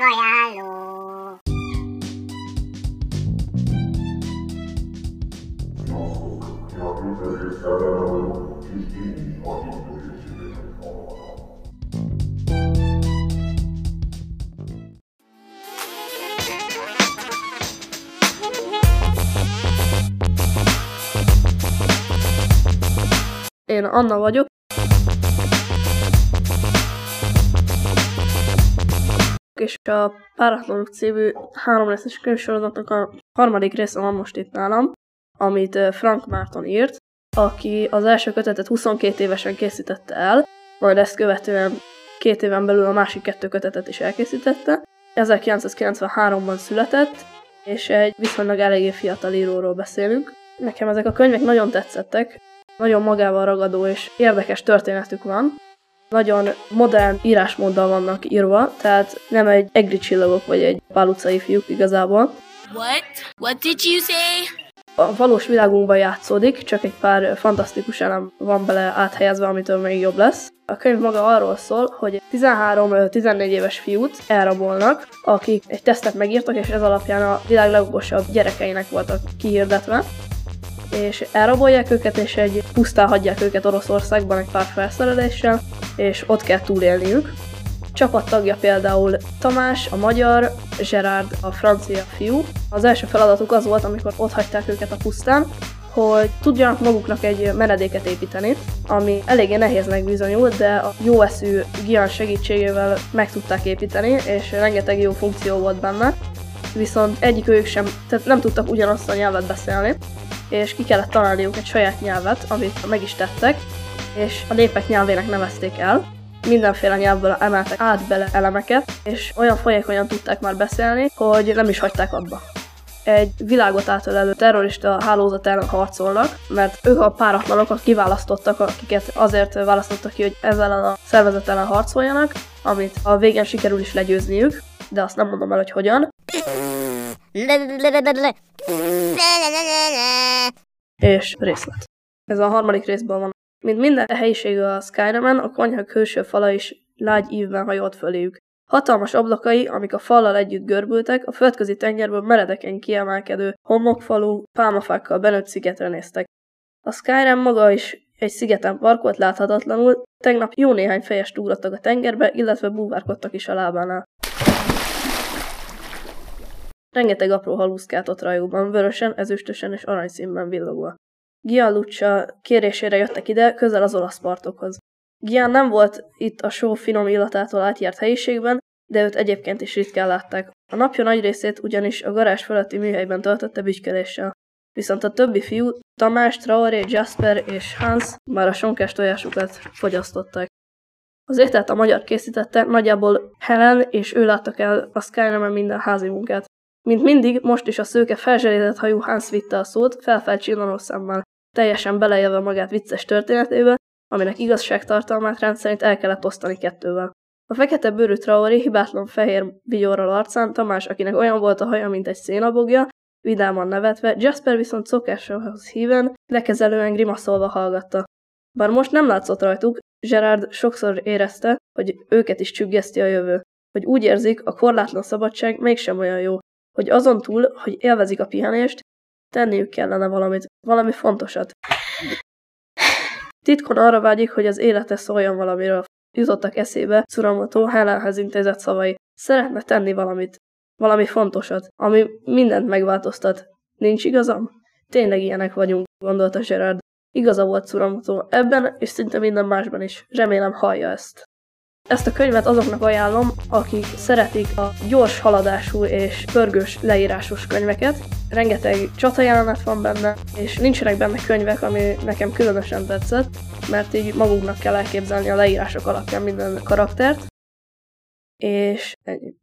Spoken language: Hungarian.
Könyvajánló. Én a Péter És a Páratlanok című három részes könyvsorozatnak a harmadik része van most itt nálam, amit Frank Márton írt, aki az első kötetet 22 évesen készítette el, majd ezt követően két éven belül a másik kettő kötetet is elkészítette. 1993-ban született, és egy viszonylag eléggé fiatal íróról beszélünk. Nekem ezek a könyvek nagyon tetszettek, nagyon magával ragadó és érdekes történetük van. Nagyon modern írásmóddal vannak írva, tehát nem egy egri csillagok vagy egy pálucai fiúk igazából. What? What did you say? A valós világunkban játszódik, csak egy pár fantasztikus elem van bele áthelyezve, amitől még jobb lesz. A könyv maga arról szól, hogy 13-14 éves fiút elrabolnak, akik egy tesztet megírtak, és ez alapján a világ legokosabb gyerekeinek voltak kihirdetve és elrabolják őket, és egy pusztán hagyják őket Oroszországban egy pár felszereléssel, és ott kell túlélniük. Csapattagja például Tamás, a magyar, Gerard, a francia fiú. Az első feladatuk az volt, amikor ott hagyták őket a pusztán, hogy tudjanak maguknak egy menedéket építeni, ami eléggé nehéznek bizonyult, de a jó eszű Gian segítségével meg tudták építeni, és rengeteg jó funkció volt benne. Viszont egyik ők sem, tehát nem tudtak ugyanazt a nyelvet beszélni, és ki kellett találniuk egy saját nyelvet, amit meg is tettek, és a népek nyelvének nevezték el. Mindenféle nyelvből emeltek át bele elemeket, és olyan folyékonyan tudták már beszélni, hogy nem is hagyták abba. Egy világot átölelő terrorista hálózat ellen harcolnak, mert ők a páratlanok, akik kiválasztottak, akiket azért választottak ki, hogy ezzel a szervezet ellen harcoljanak, amit a végén sikerül is legyőzniük, de azt nem mondom el, hogy hogyan. És részlet. Ez a harmadik részben van. Mint minden helyiség a Skyrimen, a konyha külső fala is lágy ívben hajolt föléjük. Hatalmas ablakai, amik a fallal együtt görbültek, a földközi tengerből meredeken kiemelkedő homokfalú, pálmafákkal benőtt szigetre néztek. A Skyrim maga is egy szigeten parkolt láthatatlanul, tegnap jó néhány fejest ugrottak a tengerbe, illetve búvárkodtak is a lábánál. Rengeteg apró haluszkát ott rajóban, vörösen, ezüstösen és aranyszínben villogva. Gian Luccia kérésére jöttek ide, közel az olasz partokhoz. Gian nem volt itt a só finom illatától átjárt helyiségben, de őt egyébként is ritkán látták. A napja nagy részét ugyanis a garázs fölötti műhelyben töltötte bütyködéssel. Viszont a többi fiú, Tamás, Traoré, Jasper és Hans már a sonkás tojásukat fogyasztották. Az ételt a magyar készítette, nagyjából Helen és ő láttak el a Skyrim-en minden házi munkát. Mint mindig, most is a szőke felzselített hajú Hans vitte a szót, felfelt csillanó szemmel, teljesen beleélve magát vicces történetébe, aminek igazságtartalmát rendszerint el kellett osztani kettővel. A fekete bőrű Traori hibátlan fehér vigyorral arcán, Tamás, akinek olyan volt a haja, mint egy szénabogja, vidáman nevetve, Jasper viszont szokáshoz híven, lekezelően grimaszolva hallgatta. Bár most nem látszott rajtuk, Gerard sokszor érezte, hogy őket is csüggeszti a jövő. Hogy úgy érzik, a korlátlan szabadság mégsem olyan jó. Hogy azon túl, hogy élvezik a pihenést, tenniük kellene valamit, valami fontosat. Titkon arra vágyik, hogy az élete szóljon valamiről. Jutottak eszébe Curamoto Helenhez intézett szavai. Szeretne tenni valamit. Valami fontosat, ami mindent megváltoztat. Nincs igazam? Tényleg ilyenek vagyunk, gondolta Gerard. Igaza volt Curamoto ebben, és szinte minden másban is. Remélem hallja ezt. Ezt a könyvet azoknak ajánlom, akik szeretik a gyors haladású és pörgős leírásos könyveket. Rengeteg csatajelenet van benne, és nincsenek benne könyvek, ami nekem különösen tetszett, mert így maguknak kell elképzelni a leírások alapján minden karaktert. És ennyi.